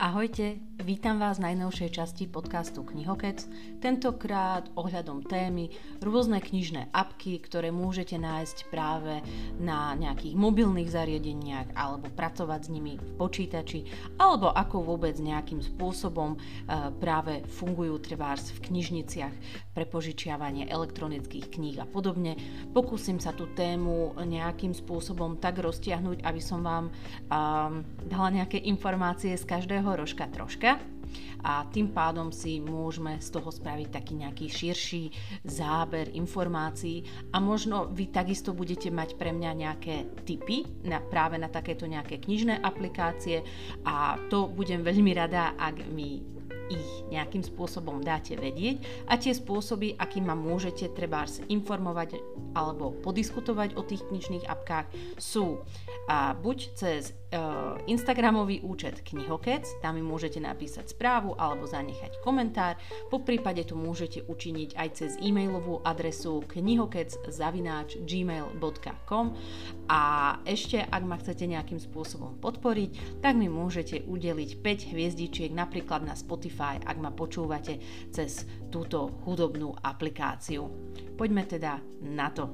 Ahojte, vítam vás v najnovšej časti podcastu Knihokec, tentokrát ohľadom témy rôzne knižné apky, ktoré môžete nájsť práve na nejakých mobilných zariadeniach alebo pracovať s nimi v počítači alebo ako vôbec nejakým spôsobom e, práve fungujú trebárs v knižniciach pre požičiavanie elektronických kníh a podobne. Pokúsim sa tú tému nejakým spôsobom tak roztiahnuť, aby som vám um, dala nejaké informácie z každého rožka troška a tým pádom si môžeme z toho spraviť taký nejaký širší záber informácií. A možno vy takisto budete mať pre mňa nejaké tipy na, práve na takéto nejaké knižné aplikácie. A to budem veľmi rada, ak mi ich nejakým spôsobom dáte vedieť. A tie spôsoby, akým ma môžete treba informovať alebo podiskutovať o tých knižných apkách sú a buď cez Instagramový účet Knihokec, tam mi môžete napísať správu alebo zanechať komentár, po prípade to môžete učiniť aj cez e-mailovú adresu knihokec.gmail.com a ešte, ak ma chcete nejakým spôsobom podporiť, tak mi môžete udeliť 5 hviezdičiek napríklad na Spotify, ak ma počúvate cez túto hudobnú aplikáciu. Poďme teda na to.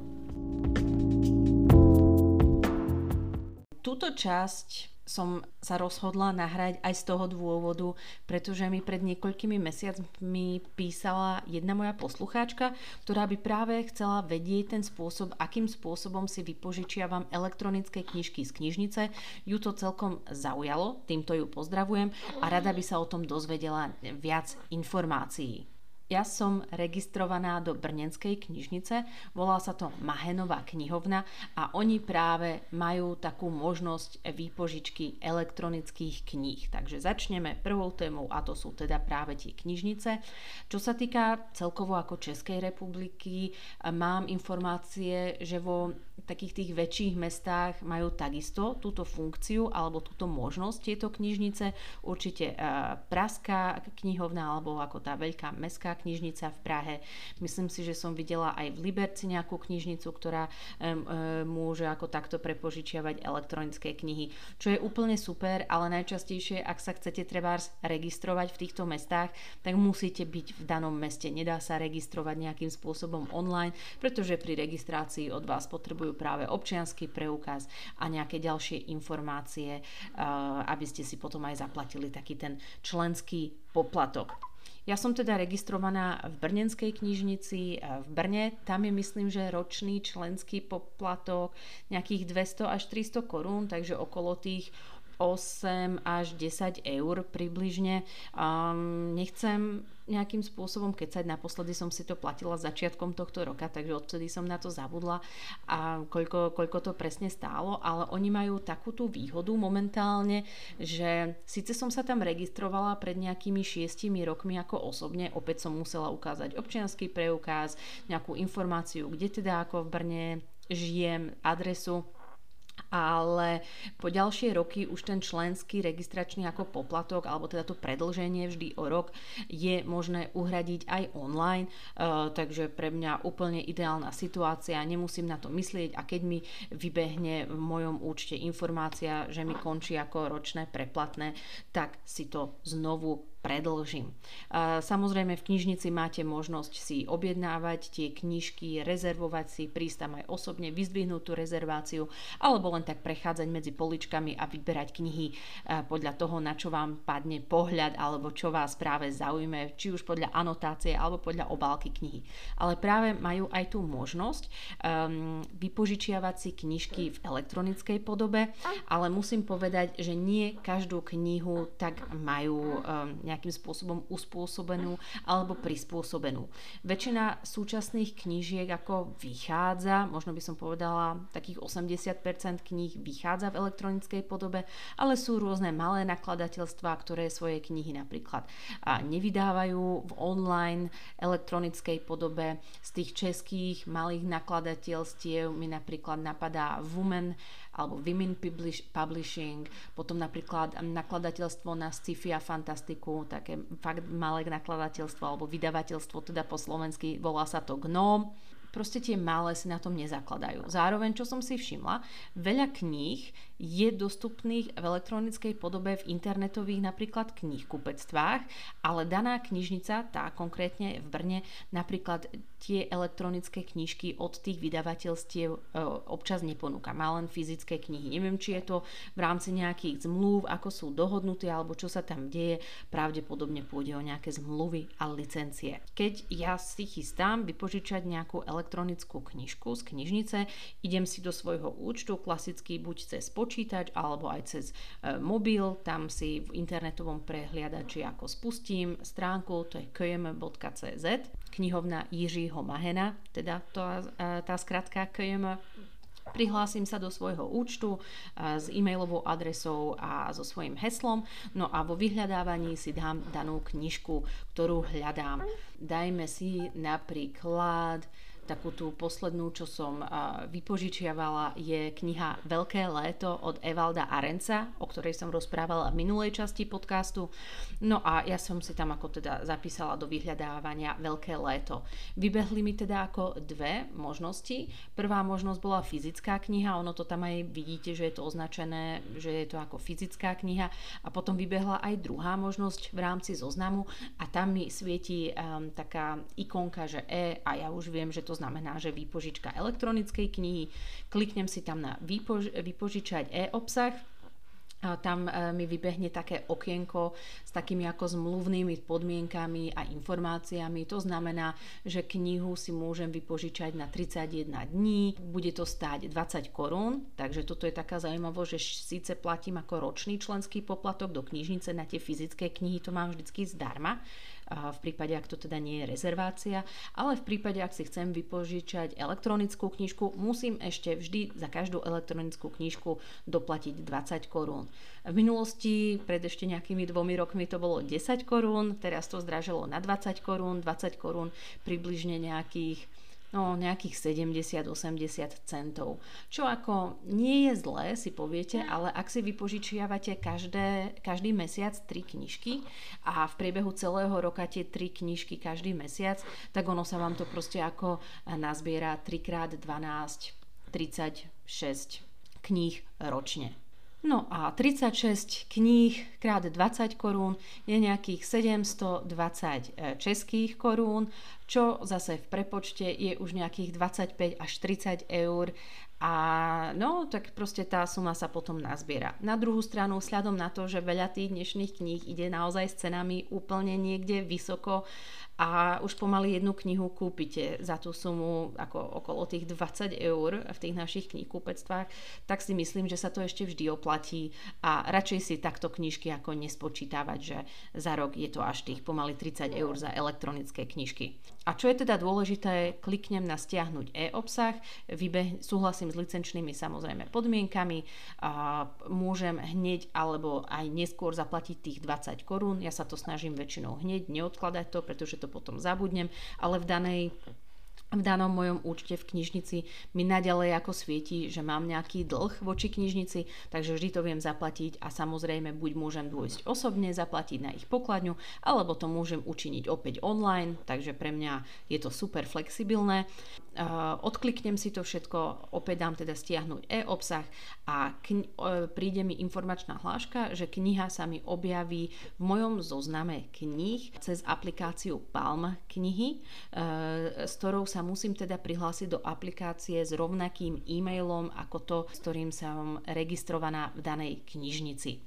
Túto časť som sa rozhodla nahrať aj z toho dôvodu, pretože mi pred niekoľkými mesiacmi písala jedna moja poslucháčka, ktorá by práve chcela vedieť ten spôsob, akým spôsobom si vypožičiavam elektronické knižky z knižnice. Ju to celkom zaujalo, týmto ju pozdravujem a rada by sa o tom dozvedela viac informácií. Ja som registrovaná do Brnenskej knižnice, volá sa to Mahenová knihovna a oni práve majú takú možnosť výpožičky elektronických kníh. Takže začneme prvou témou a to sú teda práve tie knižnice. Čo sa týka celkovo ako Českej republiky, mám informácie, že vo takých tých väčších mestách majú takisto túto funkciu alebo túto možnosť tieto knižnice. Určite Praská knihovna alebo ako tá veľká mestská knižnica v Prahe. Myslím si, že som videla aj v Liberci nejakú knižnicu, ktorá môže ako takto prepožičiavať elektronické knihy, čo je úplne super, ale najčastejšie, ak sa chcete treba registrovať v týchto mestách, tak musíte byť v danom meste. Nedá sa registrovať nejakým spôsobom online, pretože pri registrácii od vás potrebujú práve občianský preukaz a nejaké ďalšie informácie, aby ste si potom aj zaplatili taký ten členský poplatok. Ja som teda registrovaná v Brnenskej knižnici v Brne. Tam je myslím, že ročný členský poplatok nejakých 200 až 300 korún, takže okolo tých 8 až 10 eur približne. Um, nechcem nejakým spôsobom kecať, naposledy som si to platila začiatkom tohto roka, takže odtedy som na to zabudla a koľko, koľko to presne stálo, ale oni majú takú tú výhodu momentálne, že síce som sa tam registrovala pred nejakými šiestimi rokmi ako osobne, opäť som musela ukázať občianský preukaz, nejakú informáciu, kde teda ako v Brne žijem, adresu, ale po ďalšie roky už ten členský registračný ako poplatok alebo teda to predlženie vždy o rok je možné uhradiť aj online, uh, takže pre mňa úplne ideálna situácia, nemusím na to myslieť a keď mi vybehne v mojom účte informácia, že mi končí ako ročné preplatné, tak si to znovu predlžím. Samozrejme v knižnici máte možnosť si objednávať tie knižky, rezervovať si, prísť aj osobne, vyzdvihnúť tú rezerváciu alebo len tak prechádzať medzi poličkami a vyberať knihy podľa toho, na čo vám padne pohľad alebo čo vás práve zaujme, či už podľa anotácie alebo podľa obálky knihy. Ale práve majú aj tú možnosť um, vypožičiavať si knižky v elektronickej podobe, ale musím povedať, že nie každú knihu tak majú um, nejakým spôsobom uspôsobenú alebo prispôsobenú. Väčšina súčasných knížiek ako vychádza, možno by som povedala, takých 80% kníh vychádza v elektronickej podobe, ale sú rôzne malé nakladateľstvá, ktoré svoje knihy napríklad nevydávajú v online elektronickej podobe. Z tých českých malých nakladateľstiev mi napríklad napadá Women alebo Women Publishing, potom napríklad nakladateľstvo na sci-fi a fantastiku, také fakt malé nakladateľstvo alebo vydavateľstvo, teda po slovensky volá sa to GNOM proste tie malé si na tom nezakladajú. Zároveň, čo som si všimla, veľa kníh je dostupných v elektronickej podobe v internetových napríklad knihkupectvách, ale daná knižnica, tá konkrétne v Brne, napríklad tie elektronické knižky od tých vydavateľstiev e, občas neponúka. Má len fyzické knihy. Neviem, či je to v rámci nejakých zmluv, ako sú dohodnuté, alebo čo sa tam deje. Pravdepodobne pôjde o nejaké zmluvy a licencie. Keď ja si chystám vypožičať nejakú elektronickú knižku z knižnice, idem si do svojho účtu, klasicky buď cez počítač alebo aj cez e, mobil. Tam si v internetovom prehliadači ako spustím stránku, to je km.cz, knihovna Jiřího Mahena, teda to, e, tá skratka KM prihlásim sa do svojho účtu e, s e-mailovou adresou a so svojím heslom, no a vo vyhľadávaní si dám danú knižku, ktorú hľadám. Dajme si napríklad takú tú poslednú, čo som vypožičiavala, je kniha Veľké léto od Evalda Arenca, o ktorej som rozprávala v minulej časti podcastu. No a ja som si tam ako teda zapísala do vyhľadávania Veľké léto. Vybehli mi teda ako dve možnosti. Prvá možnosť bola fyzická kniha, ono to tam aj vidíte, že je to označené, že je to ako fyzická kniha a potom vybehla aj druhá možnosť v rámci zoznamu a tam mi svieti um, taká ikonka, že E a ja už viem, že to znamená, že výpožička elektronickej knihy. Kliknem si tam na výpož- vypožičať e-obsah tam e, mi vybehne také okienko s takými ako zmluvnými podmienkami a informáciami. To znamená, že knihu si môžem vypožičať na 31 dní, bude to stáť 20 korún, takže toto je taká zaujímavosť, že síce platím ako ročný členský poplatok do knižnice na tie fyzické knihy, to mám vždycky zdarma, v prípade, ak to teda nie je rezervácia, ale v prípade, ak si chcem vypožičať elektronickú knižku, musím ešte vždy za každú elektronickú knižku doplatiť 20 korún. V minulosti, pred ešte nejakými dvomi rokmi to bolo 10 korún, teraz to zdražilo na 20 korún, 20 korún približne nejakých no nejakých 70-80 centov. Čo ako nie je zlé, si poviete, ale ak si vypožičiavate každé, každý mesiac tri knižky a v priebehu celého roka tie tri knižky každý mesiac, tak ono sa vám to proste ako nazbiera 3x12 36 kníh ročne. No a 36 kníh krát 20 korún je nejakých 720 e, českých korún, čo zase v prepočte je už nejakých 25 až 30 eur a no, tak proste tá suma sa potom nazbiera. Na druhú stranu, sľadom na to, že veľa tých dnešných kníh ide naozaj s cenami úplne niekde vysoko, a už pomaly jednu knihu kúpite za tú sumu ako okolo tých 20 eur v tých našich knihkúpectvách, tak si myslím, že sa to ešte vždy oplatí a radšej si takto knižky ako nespočítavať, že za rok je to až tých pomaly 30 eur za elektronické knižky. A čo je teda dôležité, kliknem na stiahnuť e-obsah, vybeh, súhlasím s licenčnými samozrejme podmienkami, a môžem hneď alebo aj neskôr zaplatiť tých 20 korún. Ja sa to snažím väčšinou hneď, neodkladať to, pretože to potom zabudnem, ale v danej v danom mojom účte v knižnici mi naďalej ako svieti, že mám nejaký dlh voči knižnici, takže vždy to viem zaplatiť a samozrejme buď môžem dôjsť osobne, zaplatiť na ich pokladňu, alebo to môžem učiniť opäť online, takže pre mňa je to super flexibilné. Uh, odkliknem si to všetko, opäť dám teda stiahnuť e-obsah a kni- uh, príde mi informačná hláška, že kniha sa mi objaví v mojom zozname kníh cez aplikáciu Palm knihy, uh, s ktorou sa musím teda prihlásiť do aplikácie s rovnakým e-mailom ako to, s ktorým som registrovaná v danej knižnici.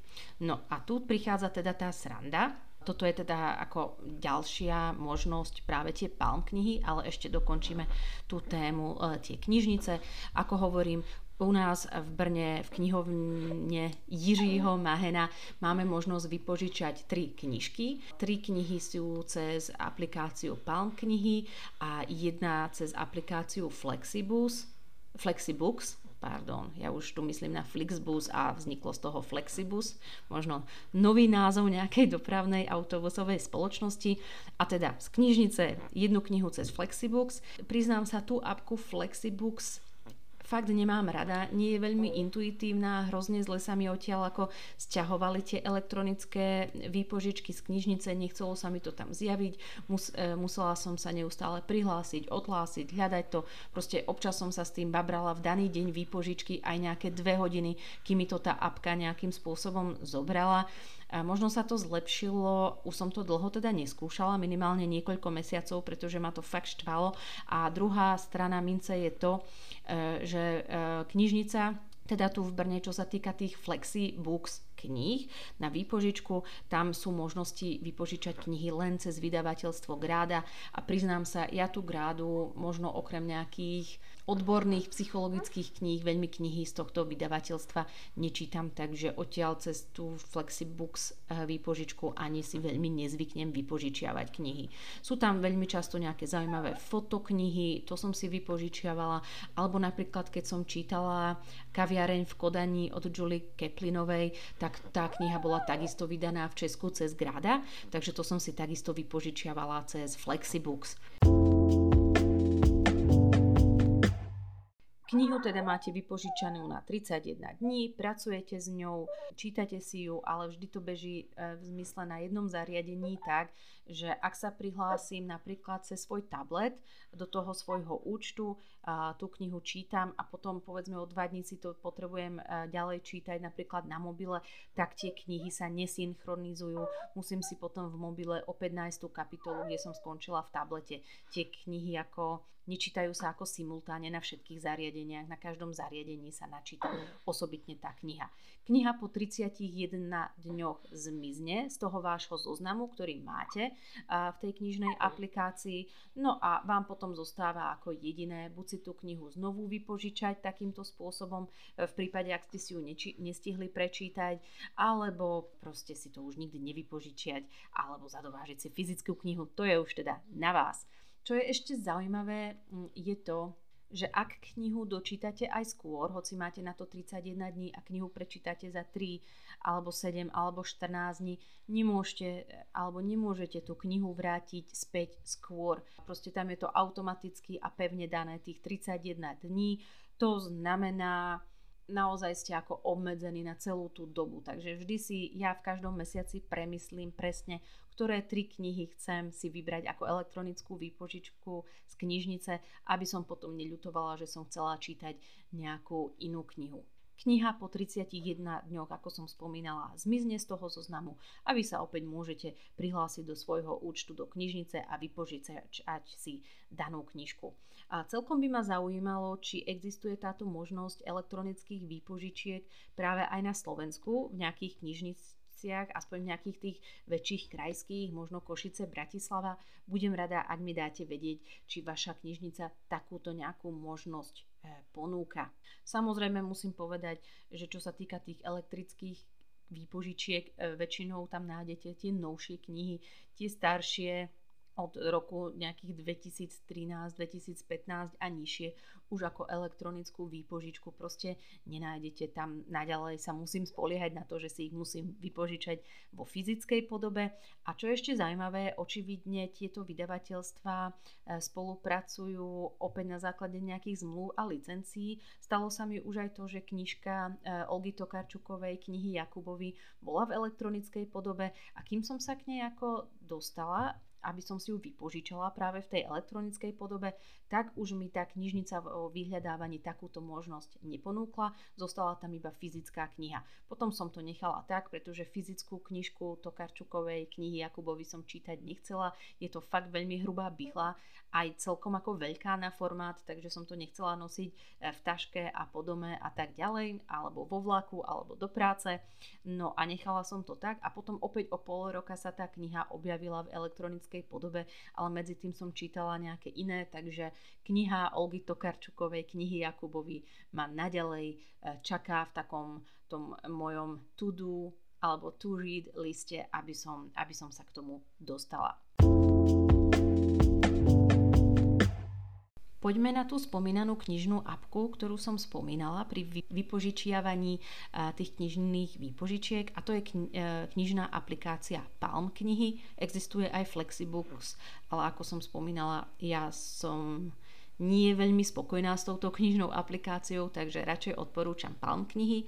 No a tu prichádza teda tá sranda, toto je teda ako ďalšia možnosť práve tie palm knihy, ale ešte dokončíme tú tému e, tie knižnice. Ako hovorím, u nás v Brne v knihovne Jiřího Mahena máme možnosť vypožičať tri knižky. Tri knihy sú cez aplikáciu Palm knihy a jedna cez aplikáciu Flexibus, Flexibooks, pardon, ja už tu myslím na Flixbus a vzniklo z toho Flexibus, možno nový názov nejakej dopravnej autobusovej spoločnosti. A teda z knižnice jednu knihu cez Flexibooks. Priznám sa, tú apku Flexibooks fakt nemám rada, nie je veľmi intuitívna, hrozne zle sa mi odtiaľ ako sťahovali tie elektronické výpožičky z knižnice, nechcelo sa mi to tam zjaviť, mus, e, musela som sa neustále prihlásiť, odhlásiť, hľadať to, proste občas som sa s tým babrala v daný deň výpožičky aj nejaké dve hodiny, kým mi to tá apka nejakým spôsobom zobrala. A možno sa to zlepšilo, už som to dlho teda neskúšala, minimálne niekoľko mesiacov, pretože ma to fakt štvalo. A druhá strana mince je to, e, že e, knižnica teda tu v Brne, čo sa týka tých flexi books kníh na výpožičku. Tam sú možnosti vypožičať knihy len cez vydavateľstvo Gráda a priznám sa, ja tu Grádu možno okrem nejakých odborných psychologických kníh, veľmi knihy z tohto vydavateľstva nečítam, takže odtiaľ cez tú Flexibooks eh, výpožičku ani si veľmi nezvyknem vypožičiavať knihy. Sú tam veľmi často nejaké zaujímavé fotoknihy, to som si vypožičiavala, alebo napríklad keď som čítala Kaviareň v Kodani od Julie Keplinovej, tak tak tá kniha bola takisto vydaná v Česku cez Grada, takže to som si takisto vypožičiavala cez Flexibooks. Knihu teda máte vypožičanú na 31 dní, pracujete s ňou, čítate si ju, ale vždy to beží e, v zmysle na jednom zariadení tak, že ak sa prihlásim napríklad cez svoj tablet do toho svojho účtu, tú knihu čítam a potom povedzme o dva dní si to potrebujem e, ďalej čítať napríklad na mobile, tak tie knihy sa nesynchronizujú. Musím si potom v mobile opäť nájsť tú kapitolu, kde som skončila v tablete. Tie knihy ako nečítajú sa ako simultáne na všetkých zariadeniach, na každom zariadení sa načíta osobitne tá kniha. Kniha po 31 dňoch zmizne z toho vášho zoznamu, ktorý máte v tej knižnej aplikácii, no a vám potom zostáva ako jediné buď si tú knihu znovu vypožičať takýmto spôsobom, v prípade, ak ste si ju neči- nestihli prečítať, alebo proste si to už nikdy nevypožičiať, alebo zadovážiť si fyzickú knihu, to je už teda na vás. Čo je ešte zaujímavé, je to, že ak knihu dočítate aj skôr, hoci máte na to 31 dní a knihu prečítate za 3 alebo 7 alebo 14 dní, nemôžete alebo nemôžete tú knihu vrátiť späť skôr. Proste tam je to automaticky a pevne dané tých 31 dní. To znamená, naozaj ste ako obmedzení na celú tú dobu. Takže vždy si ja v každom mesiaci premyslím presne, ktoré tri knihy chcem si vybrať ako elektronickú výpožičku z knižnice, aby som potom neľutovala, že som chcela čítať nejakú inú knihu. Kniha po 31 dňoch, ako som spomínala, zmizne z toho zoznamu a vy sa opäť môžete prihlásiť do svojho účtu do knižnice a vypožičať si danú knižku. A celkom by ma zaujímalo, či existuje táto možnosť elektronických výpožičiek práve aj na Slovensku v nejakých knižniciach aspoň v nejakých tých väčších krajských, možno Košice, Bratislava. Budem rada, ak mi dáte vedieť, či vaša knižnica takúto nejakú možnosť ponúka. Samozrejme musím povedať, že čo sa týka tých elektrických výpožičiek, e, väčšinou tam nájdete tie novšie knihy, tie staršie od roku nejakých 2013, 2015 a nižšie už ako elektronickú výpožičku proste nenájdete. Tam naďalej sa musím spoliehať na to, že si ich musím vypožičať vo fyzickej podobe. A čo je ešte zaujímavé, očividne tieto vydavateľstva e, spolupracujú opäť na základe nejakých zmluv a licencií. Stalo sa mi už aj to, že knižka e, Olgy Tokarčukovej, knihy Jakubovi bola v elektronickej podobe. A kým som sa k nej ako dostala, aby som si ju vypožičala práve v tej elektronickej podobe, tak už mi tá knižnica o vyhľadávaní takúto možnosť neponúkla, zostala tam iba fyzická kniha. Potom som to nechala tak, pretože fyzickú knižku Tokarčukovej knihy Jakubovi som čítať nechcela, je to fakt veľmi hrubá bychla, aj celkom ako veľká na formát, takže som to nechcela nosiť eh, v taške a po dome a tak ďalej, alebo vo vlaku, alebo do práce. No a nechala som to tak a potom opäť o pol roka sa tá kniha objavila v elektronickej fyzickej podobe, ale medzi tým som čítala nejaké iné, takže kniha Olgy Tokarčukovej, knihy Jakubovi ma naďalej e, čaká v takom tom mojom to-do alebo to-read liste, aby som, aby som sa k tomu dostala. Poďme na tú spomínanú knižnú apku, ktorú som spomínala pri vypožičiavaní tých knižných výpožičiek a to je e, knižná aplikácia Palm knihy. Existuje aj Flexibooks, ale ako som spomínala, ja som nie je veľmi spokojná s touto knižnou aplikáciou, takže radšej odporúčam Palm knihy.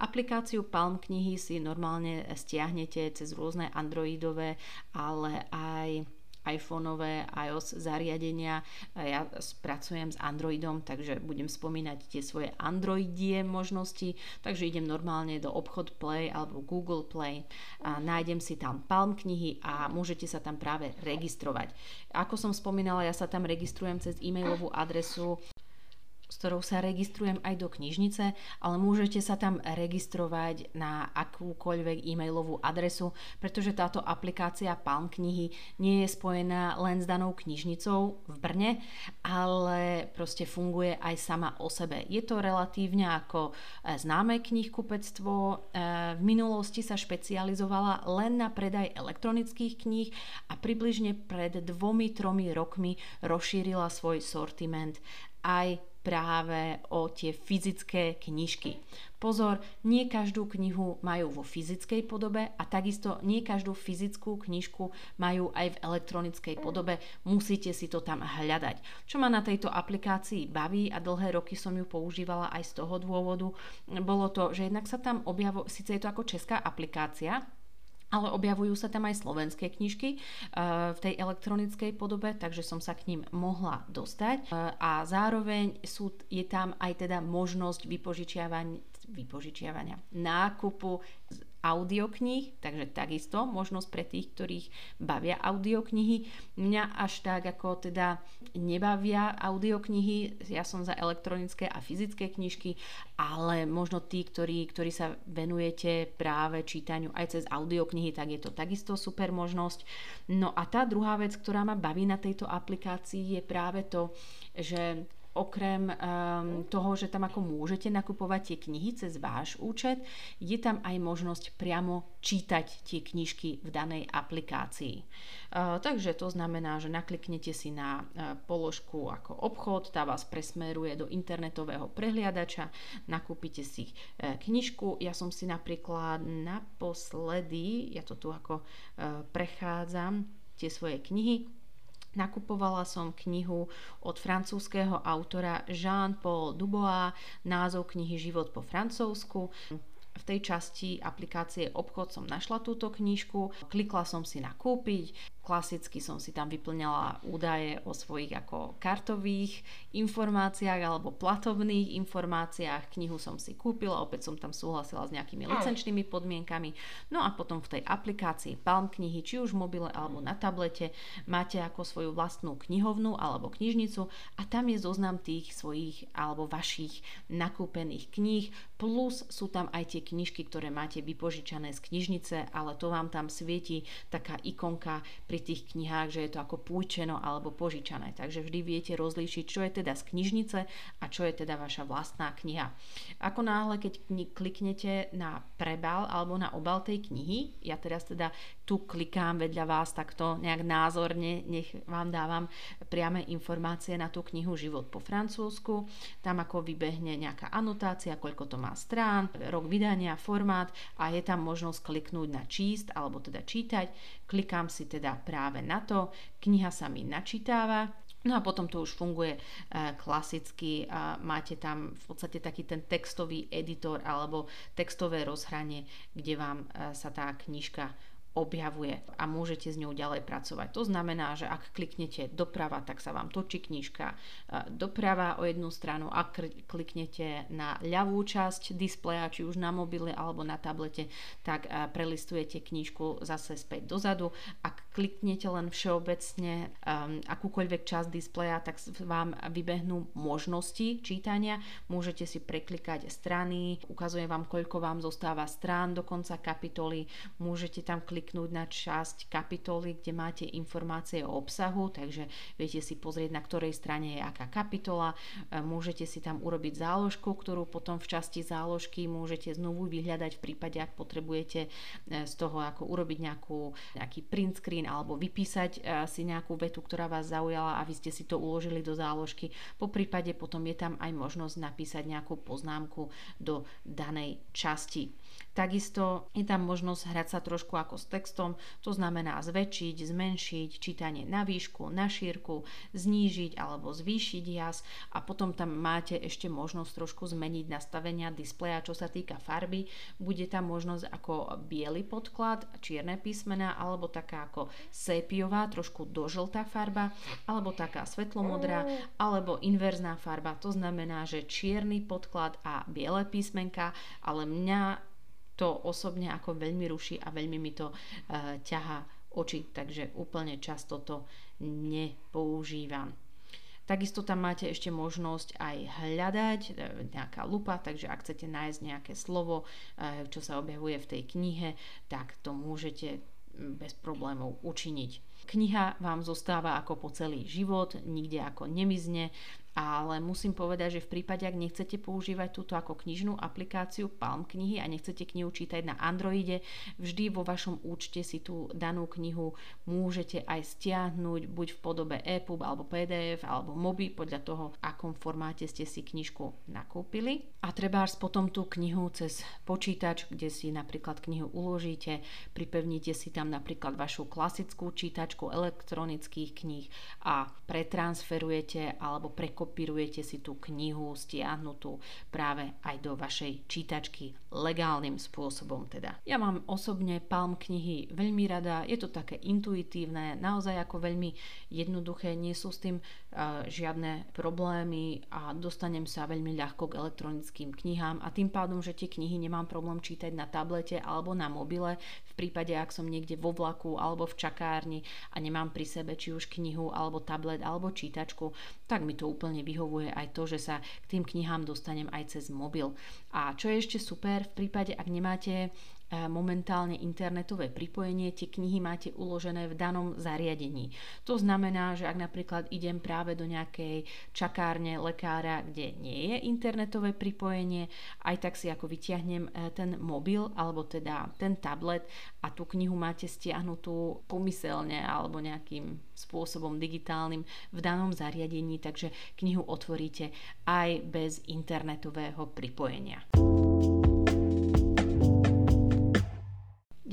Aplikáciu Palm knihy si normálne stiahnete cez rôzne androidové, ale aj iPhoneové iOS zariadenia. Ja pracujem s Androidom, takže budem spomínať tie svoje Androidie možnosti, takže idem normálne do obchod Play alebo Google Play a nájdem si tam Palm knihy a môžete sa tam práve registrovať. Ako som spomínala, ja sa tam registrujem cez e-mailovú adresu s ktorou sa registrujem aj do knižnice, ale môžete sa tam registrovať na akúkoľvek e-mailovú adresu, pretože táto aplikácia Palm knihy nie je spojená len s danou knižnicou v Brne, ale proste funguje aj sama o sebe. Je to relatívne ako e, známe knihkupectvo. E, v minulosti sa špecializovala len na predaj elektronických kníh a približne pred dvomi, tromi rokmi rozšírila svoj sortiment aj práve o tie fyzické knižky. Pozor, nie každú knihu majú vo fyzickej podobe a takisto nie každú fyzickú knižku majú aj v elektronickej podobe. Musíte si to tam hľadať. Čo ma na tejto aplikácii baví a dlhé roky som ju používala aj z toho dôvodu, bolo to, že jednak sa tam objavuje, síce je to ako česká aplikácia, ale objavujú sa tam aj slovenské knižky eh, v tej elektronickej podobe, takže som sa k ním mohla dostať. Eh, a zároveň sú, je tam aj teda možnosť vypožičiavania, vypožičiavania nákupu audiokníh, takže takisto možnosť pre tých, ktorých bavia audioknihy. Mňa až tak ako teda nebavia audioknihy, ja som za elektronické a fyzické knižky, ale možno tí, ktorí, ktorí sa venujete práve čítaniu aj cez audioknihy, tak je to takisto super možnosť. No a tá druhá vec, ktorá ma baví na tejto aplikácii je práve to, že okrem um, toho, že tam ako môžete nakupovať tie knihy cez váš účet, je tam aj možnosť priamo čítať tie knižky v danej aplikácii. Uh, takže to znamená, že nakliknete si na uh, položku ako obchod, tá vás presmeruje do internetového prehliadača, nakúpite si uh, knižku. Ja som si napríklad naposledy, ja to tu ako uh, prechádzam, tie svoje knihy, Nakupovala som knihu od francúzského autora Jean-Paul Dubois, názov knihy Život po francúzsku. V tej časti aplikácie obchod som našla túto knižku, klikla som si na kúpiť, Klasicky som si tam vyplňala údaje o svojich ako kartových informáciách alebo platovných informáciách. Knihu som si kúpila, opäť som tam súhlasila s nejakými licenčnými podmienkami. No a potom v tej aplikácii Palm knihy, či už v mobile alebo na tablete, máte ako svoju vlastnú knihovnu alebo knižnicu a tam je zoznam tých svojich alebo vašich nakúpených kníh, plus sú tam aj tie knižky, ktoré máte vypožičané z knižnice, ale to vám tam svieti taká ikonka pri tých knihách, že je to ako pújčeno alebo požičané. Takže vždy viete rozlíšiť, čo je teda z knižnice a čo je teda vaša vlastná kniha. Ako náhle, keď kliknete na prebal alebo na obal tej knihy, ja teraz teda tu klikám vedľa vás takto nejak názorne, nech vám dávam priame informácie na tú knihu Život po francúzsku. Tam ako vybehne nejaká anotácia, koľko to má strán, rok vydania, formát a je tam možnosť kliknúť na číst alebo teda čítať. Klikám si teda práve na to, kniha sa mi načítáva, No a potom to už funguje uh, klasicky máte tam v podstate taký ten textový editor alebo textové rozhranie, kde vám uh, sa tá knižka objavuje a môžete s ňou ďalej pracovať. To znamená, že ak kliknete doprava, tak sa vám točí knižka e, doprava o jednu stranu. Ak kliknete na ľavú časť displeja, či už na mobile alebo na tablete, tak e, prelistujete knižku zase späť dozadu. Ak kliknete len všeobecne akúkoľvek časť displeja, tak vám vybehnú možnosti čítania. Môžete si preklikať strany, ukazuje vám, koľko vám zostáva strán do konca kapitoly. Môžete tam kliknúť kliknúť na časť kapitoly, kde máte informácie o obsahu, takže viete si pozrieť, na ktorej strane je aká kapitola. E, môžete si tam urobiť záložku, ktorú potom v časti záložky môžete znovu vyhľadať v prípade, ak potrebujete e, z toho ako urobiť nejakú, nejaký print screen alebo vypísať e, si nejakú vetu, ktorá vás zaujala a vy ste si to uložili do záložky. Po prípade potom je tam aj možnosť napísať nejakú poznámku do danej časti. Takisto je tam možnosť hrať sa trošku ako s textom, to znamená zväčšiť, zmenšiť, čítanie na výšku, na šírku, znížiť alebo zvýšiť jas a potom tam máte ešte možnosť trošku zmeniť nastavenia displeja, čo sa týka farby. Bude tam možnosť ako biely podklad, čierne písmena alebo taká ako sépiová, trošku dožltá farba alebo taká svetlomodrá alebo inverzná farba. To znamená, že čierny podklad a biele písmenka, ale mňa to osobne ako veľmi ruší a veľmi mi to uh, ťaha oči, takže úplne často to nepoužívam. Takisto tam máte ešte možnosť aj hľadať, e, nejaká lupa, takže ak chcete nájsť nejaké slovo, e, čo sa objavuje v tej knihe, tak to môžete bez problémov učiniť. Kniha vám zostáva ako po celý život, nikde ako nemizne ale musím povedať, že v prípade, ak nechcete používať túto ako knižnú aplikáciu Palm knihy a nechcete knihu čítať na Androide, vždy vo vašom účte si tú danú knihu môžete aj stiahnuť buď v podobe EPUB alebo PDF alebo MOBI podľa toho, akom formáte ste si knižku nakúpili. A treba potom tú knihu cez počítač, kde si napríklad knihu uložíte, pripevníte si tam napríklad vašu klasickú čítačku elektronických kníh a pretransferujete alebo prekopujete nakopírujete si tú knihu stiahnutú práve aj do vašej čítačky legálnym spôsobom teda. Ja mám osobne Palm knihy veľmi rada, je to také intuitívne, naozaj ako veľmi jednoduché, nie sú s tým uh, žiadne problémy a dostanem sa veľmi ľahko k elektronickým knihám a tým pádom, že tie knihy nemám problém čítať na tablete alebo na mobile, v prípade, ak som niekde vo vlaku alebo v čakárni a nemám pri sebe či už knihu alebo tablet alebo čítačku, tak mi to úplne vyhovuje aj to, že sa k tým knihám dostanem aj cez mobil. A čo je ešte super, v prípade, ak nemáte momentálne internetové pripojenie, tie knihy máte uložené v danom zariadení. To znamená, že ak napríklad idem práve do nejakej čakárne lekára, kde nie je internetové pripojenie, aj tak si ako vyťahnem e, ten mobil alebo teda ten tablet a tú knihu máte stiahnutú pomyselne alebo nejakým spôsobom digitálnym v danom zariadení, takže knihu otvoríte aj bez internetového pripojenia.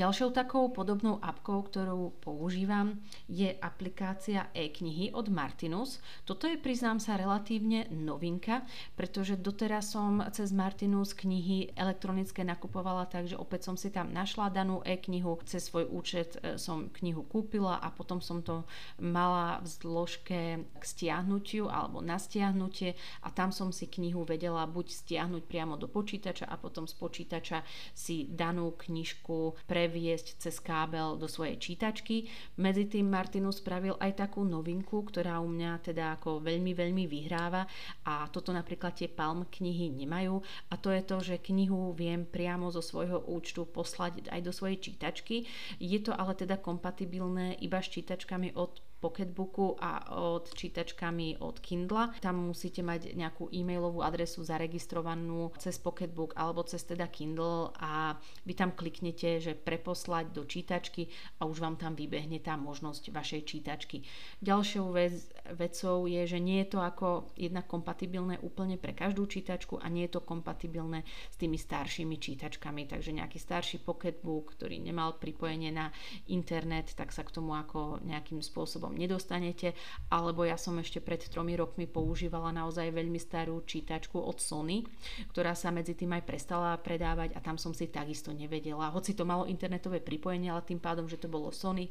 Ďalšou takou podobnou apkou, ktorú používam, je aplikácia e-knihy od Martinus. Toto je, priznám sa, relatívne novinka, pretože doteraz som cez Martinus knihy elektronické nakupovala, takže opäť som si tam našla danú e-knihu, cez svoj účet e, som knihu kúpila a potom som to mala v zložke k stiahnutiu alebo na stiahnutie a tam som si knihu vedela buď stiahnuť priamo do počítača a potom z počítača si danú knižku pre previesť cez kábel do svojej čítačky. Medzi tým Martinus spravil aj takú novinku, ktorá u mňa teda ako veľmi, veľmi vyhráva a toto napríklad tie Palm knihy nemajú a to je to, že knihu viem priamo zo svojho účtu poslať aj do svojej čítačky. Je to ale teda kompatibilné iba s čítačkami od Pocketbooku a od čítačkami od Kindle. Tam musíte mať nejakú e-mailovú adresu zaregistrovanú cez Pocketbook alebo cez teda Kindle a vy tam kliknete, že preposlať do čítačky a už vám tam vybehne tá možnosť vašej čítačky. Ďalšou vec, vecou je, že nie je to ako jednak kompatibilné úplne pre každú čítačku a nie je to kompatibilné s tými staršími čítačkami, takže nejaký starší Pocketbook, ktorý nemal pripojenie na internet, tak sa k tomu ako nejakým spôsobom spôsobom nedostanete, alebo ja som ešte pred tromi rokmi používala naozaj veľmi starú čítačku od Sony, ktorá sa medzi tým aj prestala predávať a tam som si takisto nevedela, hoci to malo internetové pripojenie, ale tým pádom, že to bolo Sony,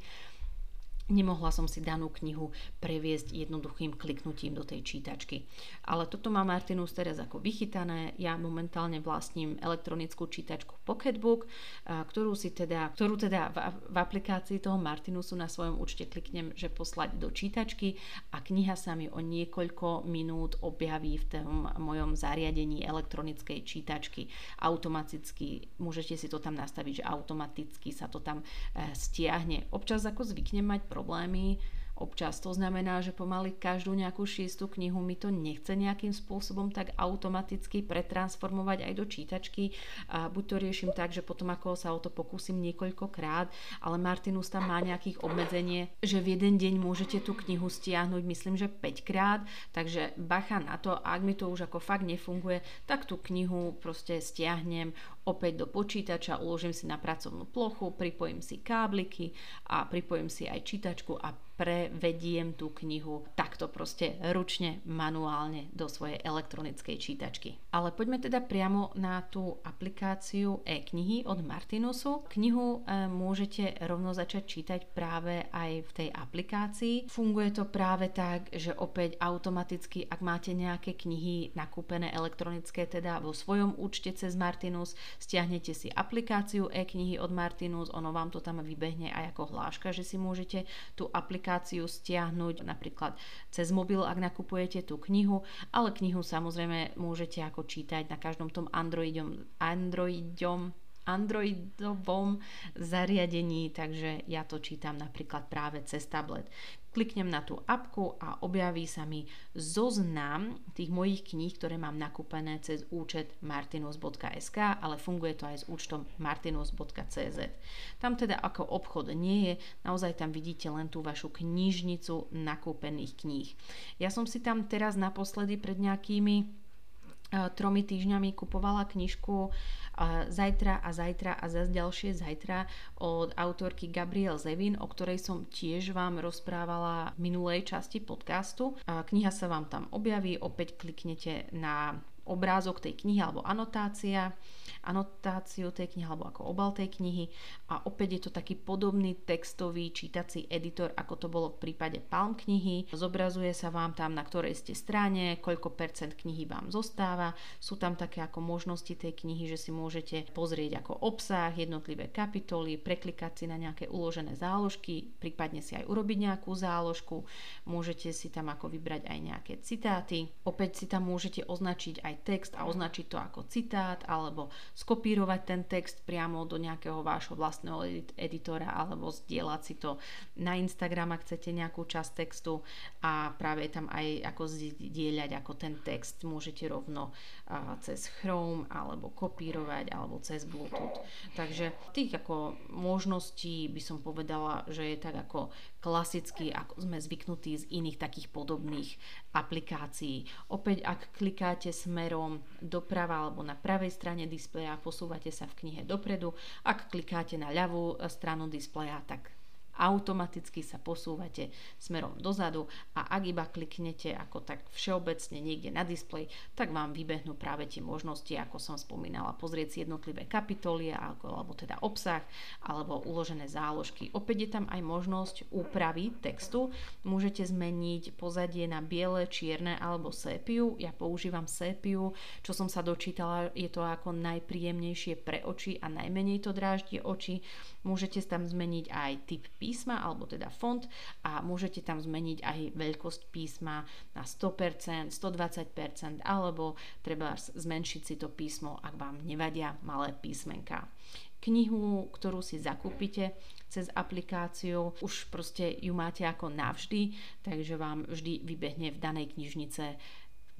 Nemohla som si danú knihu previesť jednoduchým kliknutím do tej čítačky. Ale toto má Martinus teraz ako vychytané. Ja momentálne vlastním elektronickú čítačku Pocketbook, ktorú, si teda, ktorú teda v, v aplikácii toho Martinusu na svojom účte kliknem, že poslať do čítačky a kniha sa mi o niekoľko minút objaví v tom mojom zariadení elektronickej čítačky. Automaticky, môžete si to tam nastaviť, že automaticky sa to tam e, stiahne. Občas ako zvyknem mať problémy občas. To znamená, že pomaly každú nejakú šiestu knihu mi to nechce nejakým spôsobom tak automaticky pretransformovať aj do čítačky. A buď to riešim tak, že potom ako sa o to pokúsim niekoľkokrát, ale Martinus tam má nejakých obmedzenie, že v jeden deň môžete tú knihu stiahnuť, myslím, že 5 krát, takže bacha na to, ak mi to už ako fakt nefunguje, tak tú knihu proste stiahnem, opäť do počítača, uložím si na pracovnú plochu, pripojím si kábliky a pripojím si aj čítačku a prevediem tú knihu takto proste ručne, manuálne do svojej elektronickej čítačky. Ale poďme teda priamo na tú aplikáciu e-knihy od Martinusu. Knihu e, môžete rovno začať čítať práve aj v tej aplikácii. Funguje to práve tak, že opäť automaticky, ak máte nejaké knihy nakúpené elektronické, teda vo svojom účte cez Martinus, stiahnete si aplikáciu e-knihy od Martinus, ono vám to tam vybehne aj ako hláška, že si môžete tú aplikáciu aplikáciu stiahnuť napríklad cez mobil, ak nakupujete tú knihu, ale knihu samozrejme môžete ako čítať na každom tom Androidom, Androidom Androidovom zariadení, takže ja to čítam napríklad práve cez tablet kliknem na tú apku a objaví sa mi zoznam tých mojich kníh, ktoré mám nakúpené cez účet martinus.sk, ale funguje to aj s účtom martinus.cz. Tam teda ako obchod nie je, naozaj tam vidíte len tú vašu knižnicu nakúpených kníh. Ja som si tam teraz naposledy pred nejakými tromi týždňami kupovala knižku Zajtra a zajtra a zase ďalšie zajtra od autorky Gabriel Zevin, o ktorej som tiež vám rozprávala v minulej časti podcastu. Kniha sa vám tam objaví, opäť kliknete na obrázok tej knihy alebo anotácia anotáciu tej knihy alebo ako obal tej knihy a opäť je to taký podobný textový čítací editor, ako to bolo v prípade Palm knihy. Zobrazuje sa vám tam, na ktorej ste strane, koľko percent knihy vám zostáva. Sú tam také ako možnosti tej knihy, že si môžete pozrieť ako obsah, jednotlivé kapitoly, preklikať si na nejaké uložené záložky, prípadne si aj urobiť nejakú záložku. Môžete si tam ako vybrať aj nejaké citáty. Opäť si tam môžete označiť aj text a označiť to ako citát alebo skopírovať ten text priamo do nejakého vášho vlastného editora alebo zdieľať si to na Instagram, ak chcete nejakú časť textu. A práve tam aj ako zdieľať ako ten text môžete rovno cez Chrome alebo kopírovať alebo cez Bluetooth. Takže tých ako možností by som povedala, že je tak ako klasicky, ako sme zvyknutí z iných takých podobných aplikácií. Opäť, ak klikáte smerom doprava alebo na pravej strane displeja, posúvate sa v knihe dopredu. Ak klikáte na ľavú stranu displeja, tak automaticky sa posúvate smerom dozadu a ak iba kliknete ako tak všeobecne niekde na displej, tak vám vybehnú práve tie možnosti, ako som spomínala, pozrieť si jednotlivé kapitoly alebo, teda obsah alebo uložené záložky. Opäť je tam aj možnosť úpravy textu. Môžete zmeniť pozadie na biele, čierne alebo sépiu. Ja používam sépiu, čo som sa dočítala, je to ako najpríjemnejšie pre oči a najmenej to dráždi oči. Môžete tam zmeniť aj typ písma, alebo teda font a môžete tam zmeniť aj veľkosť písma na 100%, 120% alebo treba zmenšiť si to písmo, ak vám nevadia malé písmenka knihu, ktorú si zakúpite cez aplikáciu, už proste ju máte ako navždy, takže vám vždy vybehne v danej knižnice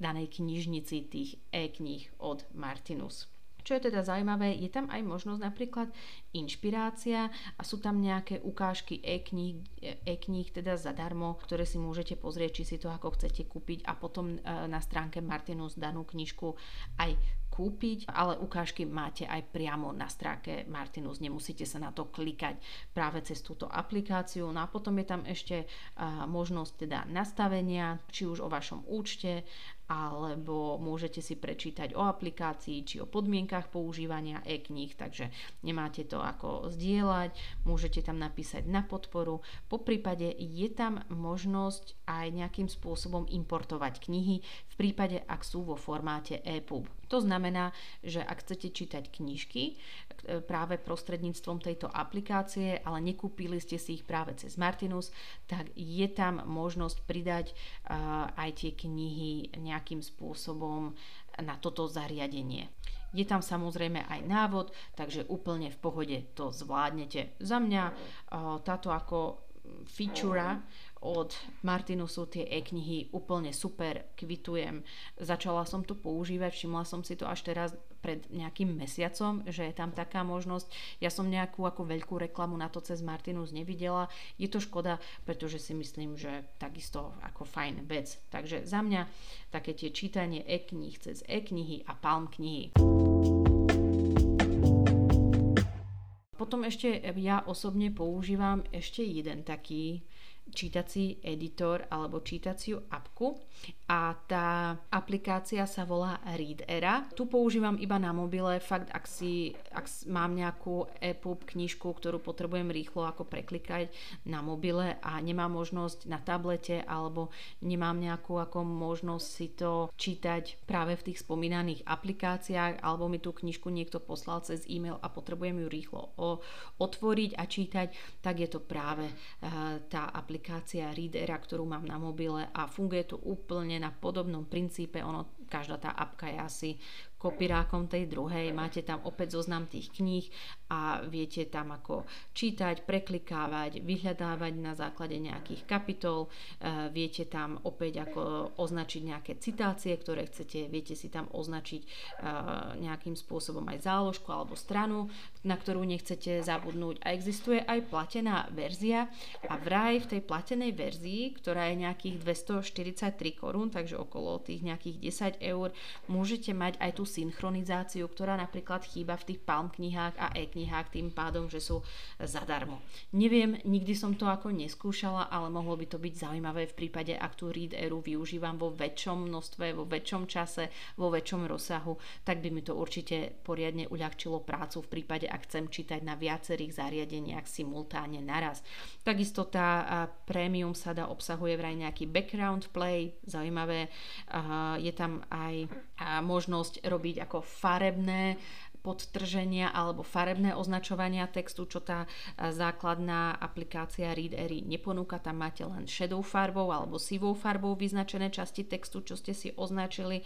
danej knižnici tých e-kníh od Martinus. Čo je teda zaujímavé, je tam aj možnosť napríklad inšpirácia a sú tam nejaké ukážky e-kníh, e-kníh teda zadarmo, ktoré si môžete pozrieť, či si to ako chcete kúpiť a potom e, na stránke Martinus danú knižku aj kúpiť, ale ukážky máte aj priamo na stránke Martinus, nemusíte sa na to klikať práve cez túto aplikáciu. No a potom je tam ešte možnosť teda nastavenia, či už o vašom účte, alebo môžete si prečítať o aplikácii či o podmienkach používania e-kníh, takže nemáte to ako zdieľať, môžete tam napísať na podporu. Po prípade je tam možnosť aj nejakým spôsobom importovať knihy v prípade, ak sú vo formáte EPUB. To znamená, že ak chcete čítať knižky práve prostredníctvom tejto aplikácie, ale nekúpili ste si ich práve cez Martinus, tak je tam možnosť pridať aj tie knihy nejakým spôsobom na toto zariadenie. Je tam samozrejme aj návod, takže úplne v pohode to zvládnete. Za mňa táto ako feature od Martinu tie e-knihy úplne super, kvitujem. Začala som to používať, všimla som si to až teraz pred nejakým mesiacom, že je tam taká možnosť. Ja som nejakú ako veľkú reklamu na to cez Martinus nevidela. Je to škoda, pretože si myslím, že takisto ako fajn vec. Takže za mňa také tie čítanie e-kníh cez e-knihy a palm knihy. potom ešte ja osobne používam ešte jeden taký čítací editor alebo čítaciu apku a tá aplikácia sa volá Readera. Tu používam iba na mobile, fakt ak si ak mám nejakú EPUB knižku, ktorú potrebujem rýchlo ako preklikať na mobile a nemám možnosť na tablete alebo nemám nejakú ako možnosť si to čítať práve v tých spomínaných aplikáciách alebo mi tú knižku niekto poslal cez e-mail a potrebujem ju rýchlo otvoriť a čítať, tak je to práve uh, tá aplikácia Readera, ktorú mám na mobile a funguje to úplne na podobnom princípe, ono, každá tá apka je asi kopírákom tej druhej. Máte tam opäť zoznam tých kníh a viete tam ako čítať, preklikávať, vyhľadávať na základe nejakých kapitol. E, viete tam opäť ako označiť nejaké citácie, ktoré chcete. Viete si tam označiť e, nejakým spôsobom aj záložku alebo stranu, na ktorú nechcete zabudnúť. A existuje aj platená verzia a vraj v tej platenej verzii, ktorá je nejakých 243 korún, takže okolo tých nejakých 10 eur, môžete mať aj tú synchronizáciu, ktorá napríklad chýba v tých Palm knihách a e-knihách tým pádom, že sú zadarmo. Neviem, nikdy som to ako neskúšala, ale mohlo by to byť zaujímavé v prípade, ak tú Read Eru využívam vo väčšom množstve, vo väčšom čase, vo väčšom rozsahu, tak by mi to určite poriadne uľahčilo prácu v prípade, ak chcem čítať na viacerých zariadeniach simultáne naraz. Takisto tá prémium sada obsahuje vraj nejaký background play, zaujímavé. Je tam aj možnosť robiť ako farebné podtrženia alebo farebné označovania textu, čo tá základná aplikácia Readery neponúka. Tam máte len šedou farbou alebo sivou farbou vyznačené časti textu, čo ste si označili.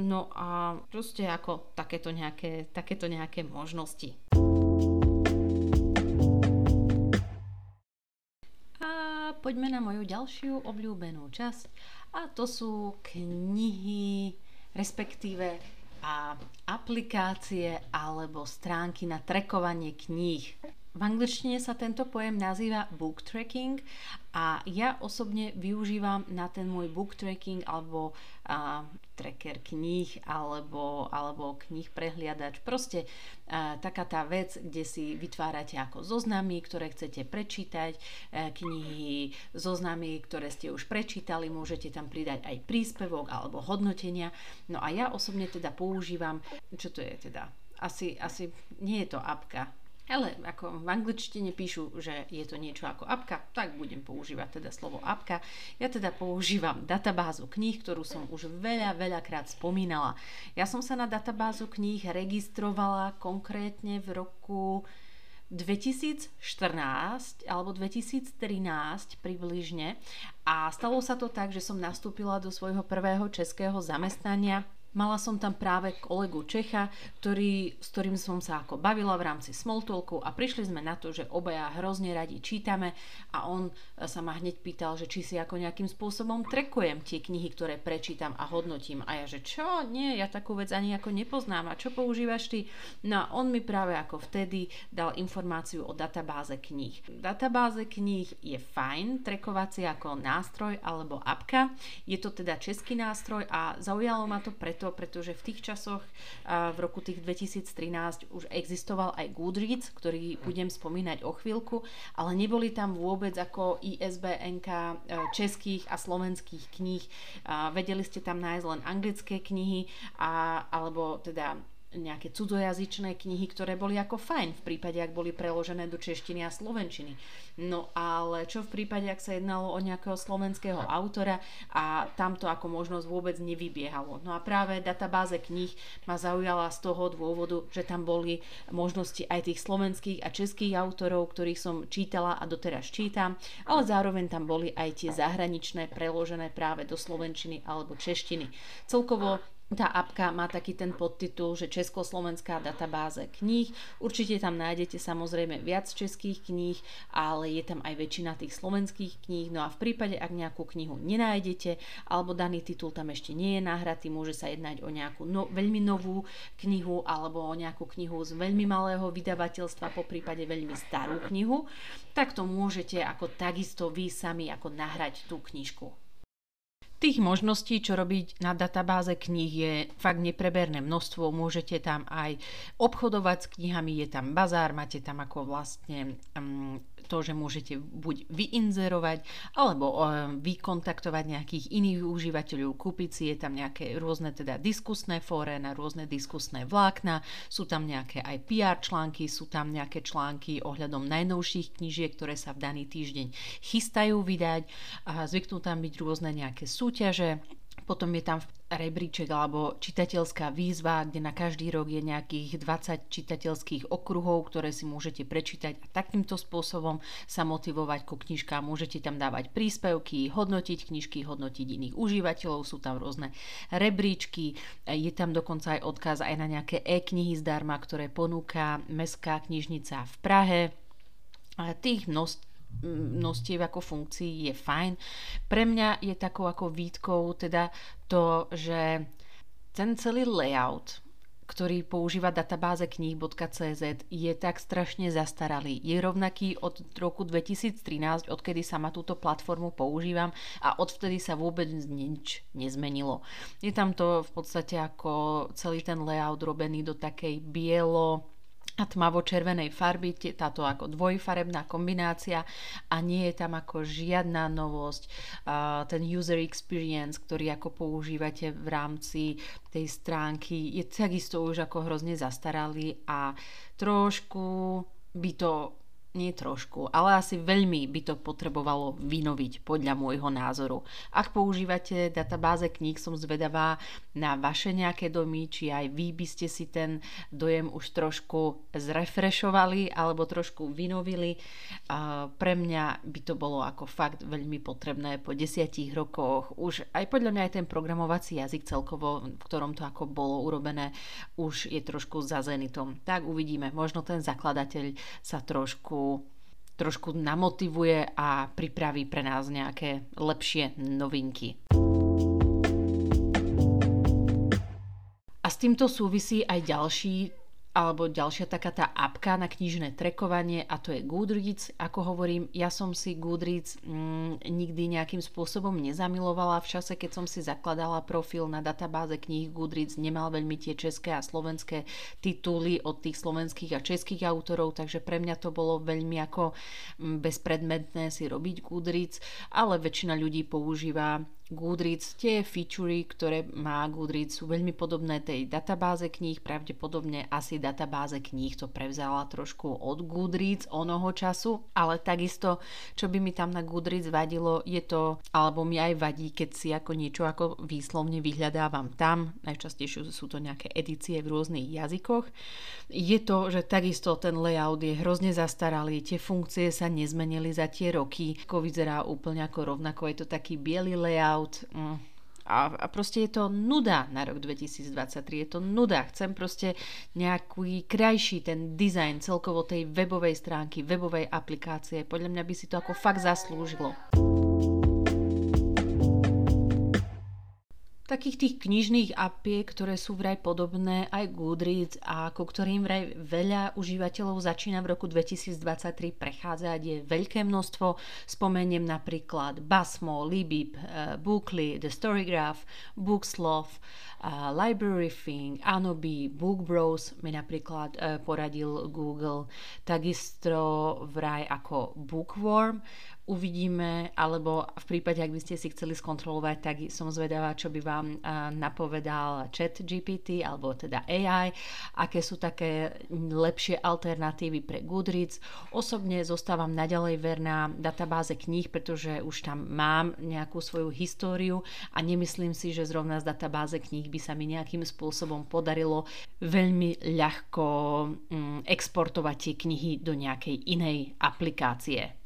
No a proste ako takéto nejaké, takéto nejaké možnosti. A poďme na moju ďalšiu obľúbenú časť a to sú knihy, respektíve a aplikácie alebo stránky na trekovanie kníh. V angličtine sa tento pojem nazýva book tracking a ja osobne využívam na ten môj book tracking alebo a, tracker kníh alebo, alebo kníh prehliadač. Proste a, taká tá vec, kde si vytvárate ako zoznamy, ktoré chcete prečítať, a, knihy, zoznamy, ktoré ste už prečítali, môžete tam pridať aj príspevok alebo hodnotenia. No a ja osobne teda používam, čo to je teda? Asi, asi nie je to apka, ale ako v angličtine píšu, že je to niečo ako apka, tak budem používať teda slovo apka. Ja teda používam databázu kníh, ktorú som už veľa, veľakrát spomínala. Ja som sa na databázu kníh registrovala konkrétne v roku 2014 alebo 2013 približne a stalo sa to tak, že som nastúpila do svojho prvého českého zamestnania Mala som tam práve kolegu Čecha, ktorý, s ktorým som sa ako bavila v rámci Smalltalku a prišli sme na to, že obaja hrozne radi čítame a on sa ma hneď pýtal, že či si ako nejakým spôsobom trekujem tie knihy, ktoré prečítam a hodnotím. A ja, že čo? Nie, ja takú vec ani ako nepoznám. A čo používaš ty? No a on mi práve ako vtedy dal informáciu o databáze kníh. Databáze kníh je fajn, trekovací ako nástroj alebo apka. Je to teda český nástroj a zaujalo ma to preto, preto, pretože v tých časoch v roku tých 2013 už existoval aj Goodreads, ktorý budem spomínať o chvíľku, ale neboli tam vôbec ako ISBN e, českých a slovenských kníh. Vedeli ste tam nájsť len anglické knihy a, alebo teda nejaké cudzojazyčné knihy, ktoré boli ako fajn v prípade, ak boli preložené do češtiny a slovenčiny. No ale čo v prípade, ak sa jednalo o nejakého slovenského autora a tamto ako možnosť vôbec nevybiehalo. No a práve databáze kníh ma zaujala z toho dôvodu, že tam boli možnosti aj tých slovenských a českých autorov, ktorých som čítala a doteraz čítam, ale zároveň tam boli aj tie zahraničné preložené práve do slovenčiny alebo češtiny. Celkovo tá apka má taký ten podtitul, že Československá databáze kníh. Určite tam nájdete samozrejme viac českých kníh, ale je tam aj väčšina tých slovenských kníh. No a v prípade, ak nejakú knihu nenájdete, alebo daný titul tam ešte nie je nahratý, môže sa jednať o nejakú no, veľmi novú knihu alebo o nejakú knihu z veľmi malého vydavateľstva, po prípade veľmi starú knihu, tak to môžete ako takisto vy sami ako nahrať tú knižku. Tých možností, čo robiť na databáze kníh je fakt nepreberné množstvo. Môžete tam aj obchodovať s knihami, je tam bazár, máte tam ako vlastne um, to, že môžete buď vyinzerovať, alebo uh, vykontaktovať nejakých iných užívateľov, kúpiť si, je tam nejaké rôzne teda diskusné fóre na rôzne diskusné vlákna, sú tam nejaké aj PR články, sú tam nejaké články ohľadom najnovších knížiek, ktoré sa v daný týždeň chystajú vydať. A zvyknú tam byť rôzne nejaké súťaže, potom je tam rebríček alebo čitateľská výzva, kde na každý rok je nejakých 20 čitateľských okruhov, ktoré si môžete prečítať a takýmto spôsobom sa motivovať ku knižkám. Môžete tam dávať príspevky, hodnotiť knižky, hodnotiť iných užívateľov, sú tam rôzne rebríčky, je tam dokonca aj odkaz aj na nejaké e-knihy zdarma, ktoré ponúka Mestská knižnica v Prahe. Tých množstv množstiev ako funkcií je fajn. Pre mňa je takou ako výtkou teda to, že ten celý layout, ktorý používa databáze knih.cz je tak strašne zastaralý. Je rovnaký od roku 2013, odkedy sa ma túto platformu používam a odvtedy sa vôbec nič nezmenilo. Je tam to v podstate ako celý ten layout robený do takej bielo a tmavo-červenej farby, táto ako dvojfarebná kombinácia a nie je tam ako žiadna novosť. Ten user experience, ktorý ako používate v rámci tej stránky, je takisto už ako hrozne zastaralý a trošku by to nie trošku, ale asi veľmi by to potrebovalo vynoviť podľa môjho názoru. Ak používate databáze kníh, som zvedavá na vaše nejaké domy, či aj vy by ste si ten dojem už trošku zrefrešovali alebo trošku vynovili. Pre mňa by to bolo ako fakt veľmi potrebné po desiatich rokoch. Už aj podľa mňa aj ten programovací jazyk celkovo, v ktorom to ako bolo urobené, už je trošku za zenitom. Tak uvidíme, možno ten zakladateľ sa trošku trošku namotivuje a pripraví pre nás nejaké lepšie novinky. A s týmto súvisí aj ďalší alebo ďalšia taká tá apka na knižné trekovanie a to je Goodreads. Ako hovorím, ja som si Goodreads mm, nikdy nejakým spôsobom nezamilovala. V čase, keď som si zakladala profil na databáze kníh Goodreads, nemal veľmi tie české a slovenské tituly od tých slovenských a českých autorov, takže pre mňa to bolo veľmi ako mm, bezpredmetné si robiť Goodreads, ale väčšina ľudí používa Goodreads, tie featurey, ktoré má Goodreads, sú veľmi podobné tej databáze kníh, pravdepodobne asi databáze kníh to prevzala trošku od Goodreads onoho času, ale takisto, čo by mi tam na Goodreads vadilo, je to, alebo mi aj vadí, keď si ako niečo ako výslovne vyhľadávam tam, najčastejšie sú to nejaké edície v rôznych jazykoch, je to, že takisto ten layout je hrozne zastaralý, tie funkcie sa nezmenili za tie roky, ako vyzerá úplne ako rovnako, je to taký biely layout, out. Mm. A, a proste je to nuda na rok 2023, je to nuda. Chcem proste nejaký krajší ten dizajn celkovo tej webovej stránky, webovej aplikácie. Podľa mňa by si to ako fakt zaslúžilo. Takých tých knižných apiek, ktoré sú vraj podobné aj Goodreads a ku ktorým vraj veľa užívateľov začína v roku 2023 prechádzať. Je veľké množstvo. Spomeniem napríklad Basmo, Libib, uh, Bookly, The Storygraph, Booksloft, uh, Library Thing, Anobi, Bookbros mi napríklad uh, poradil Google, takisto vraj ako Bookworm, uvidíme, alebo v prípade, ak by ste si chceli skontrolovať, tak som zvedavá, čo by vám napovedal chat GPT alebo teda AI, aké sú také lepšie alternatívy pre Goodreads. Osobne zostávam naďalej verná databáze kníh, pretože už tam mám nejakú svoju históriu a nemyslím si, že zrovna z databáze kníh by sa mi nejakým spôsobom podarilo veľmi ľahko mm, exportovať tie knihy do nejakej inej aplikácie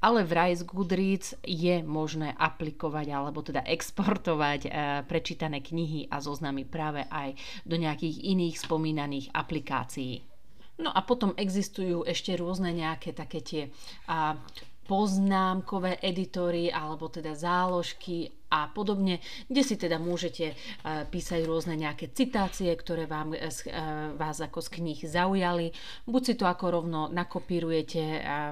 ale vraj z Goodreads je možné aplikovať alebo teda exportovať e, prečítané knihy a zoznamy práve aj do nejakých iných spomínaných aplikácií. No a potom existujú ešte rôzne nejaké také tie poznámkové editory alebo teda záložky a podobne, kde si teda môžete písať rôzne nejaké citácie, ktoré vám, vás ako z kníh zaujali. Buď si to ako rovno nakopírujete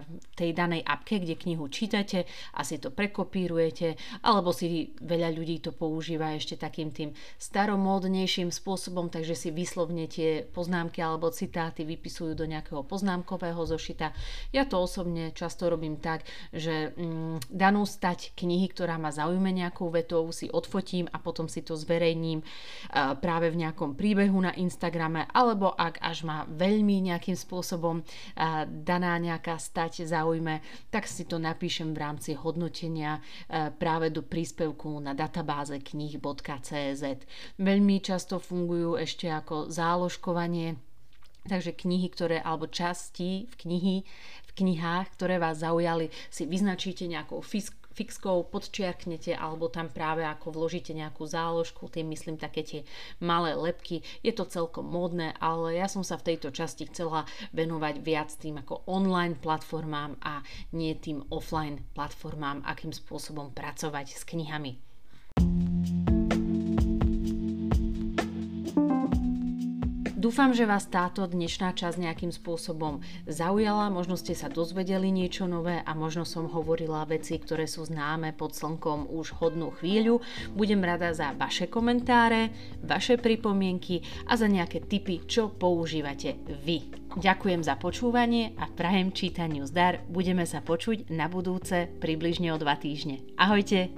v tej danej apke, kde knihu čítate a si to prekopírujete, alebo si veľa ľudí to používa ešte takým tým staromódnejším spôsobom, takže si vyslovne tie poznámky alebo citáty vypisujú do nejakého poznámkového zošita. Ja to osobne často robím tak, že mm, danú stať knihy, ktorá ma zaujme nejakou vetou, si odfotím a potom si to zverejním uh, práve v nejakom príbehu na Instagrame, alebo ak až ma veľmi nejakým spôsobom uh, daná nejaká stať zaujme, tak si to napíšem v rámci hodnotenia uh, práve do príspevku na databáze knih.cz. Veľmi často fungujú ešte ako záložkovanie Takže knihy, ktoré, alebo časti v, knihy, v knihách, ktoré vás zaujali, si vyznačíte nejakou fisk, fixkou, podčiarknete alebo tam práve ako vložíte nejakú záložku, tým myslím také tie malé lepky. Je to celkom módne, ale ja som sa v tejto časti chcela venovať viac tým ako online platformám a nie tým offline platformám, akým spôsobom pracovať s knihami. Dúfam, že vás táto dnešná časť nejakým spôsobom zaujala, možno ste sa dozvedeli niečo nové a možno som hovorila veci, ktoré sú známe pod slnkom už hodnú chvíľu. Budem rada za vaše komentáre, vaše pripomienky a za nejaké tipy, čo používate vy. Ďakujem za počúvanie a prajem čítaniu zdar. Budeme sa počuť na budúce približne o dva týždne. Ahojte!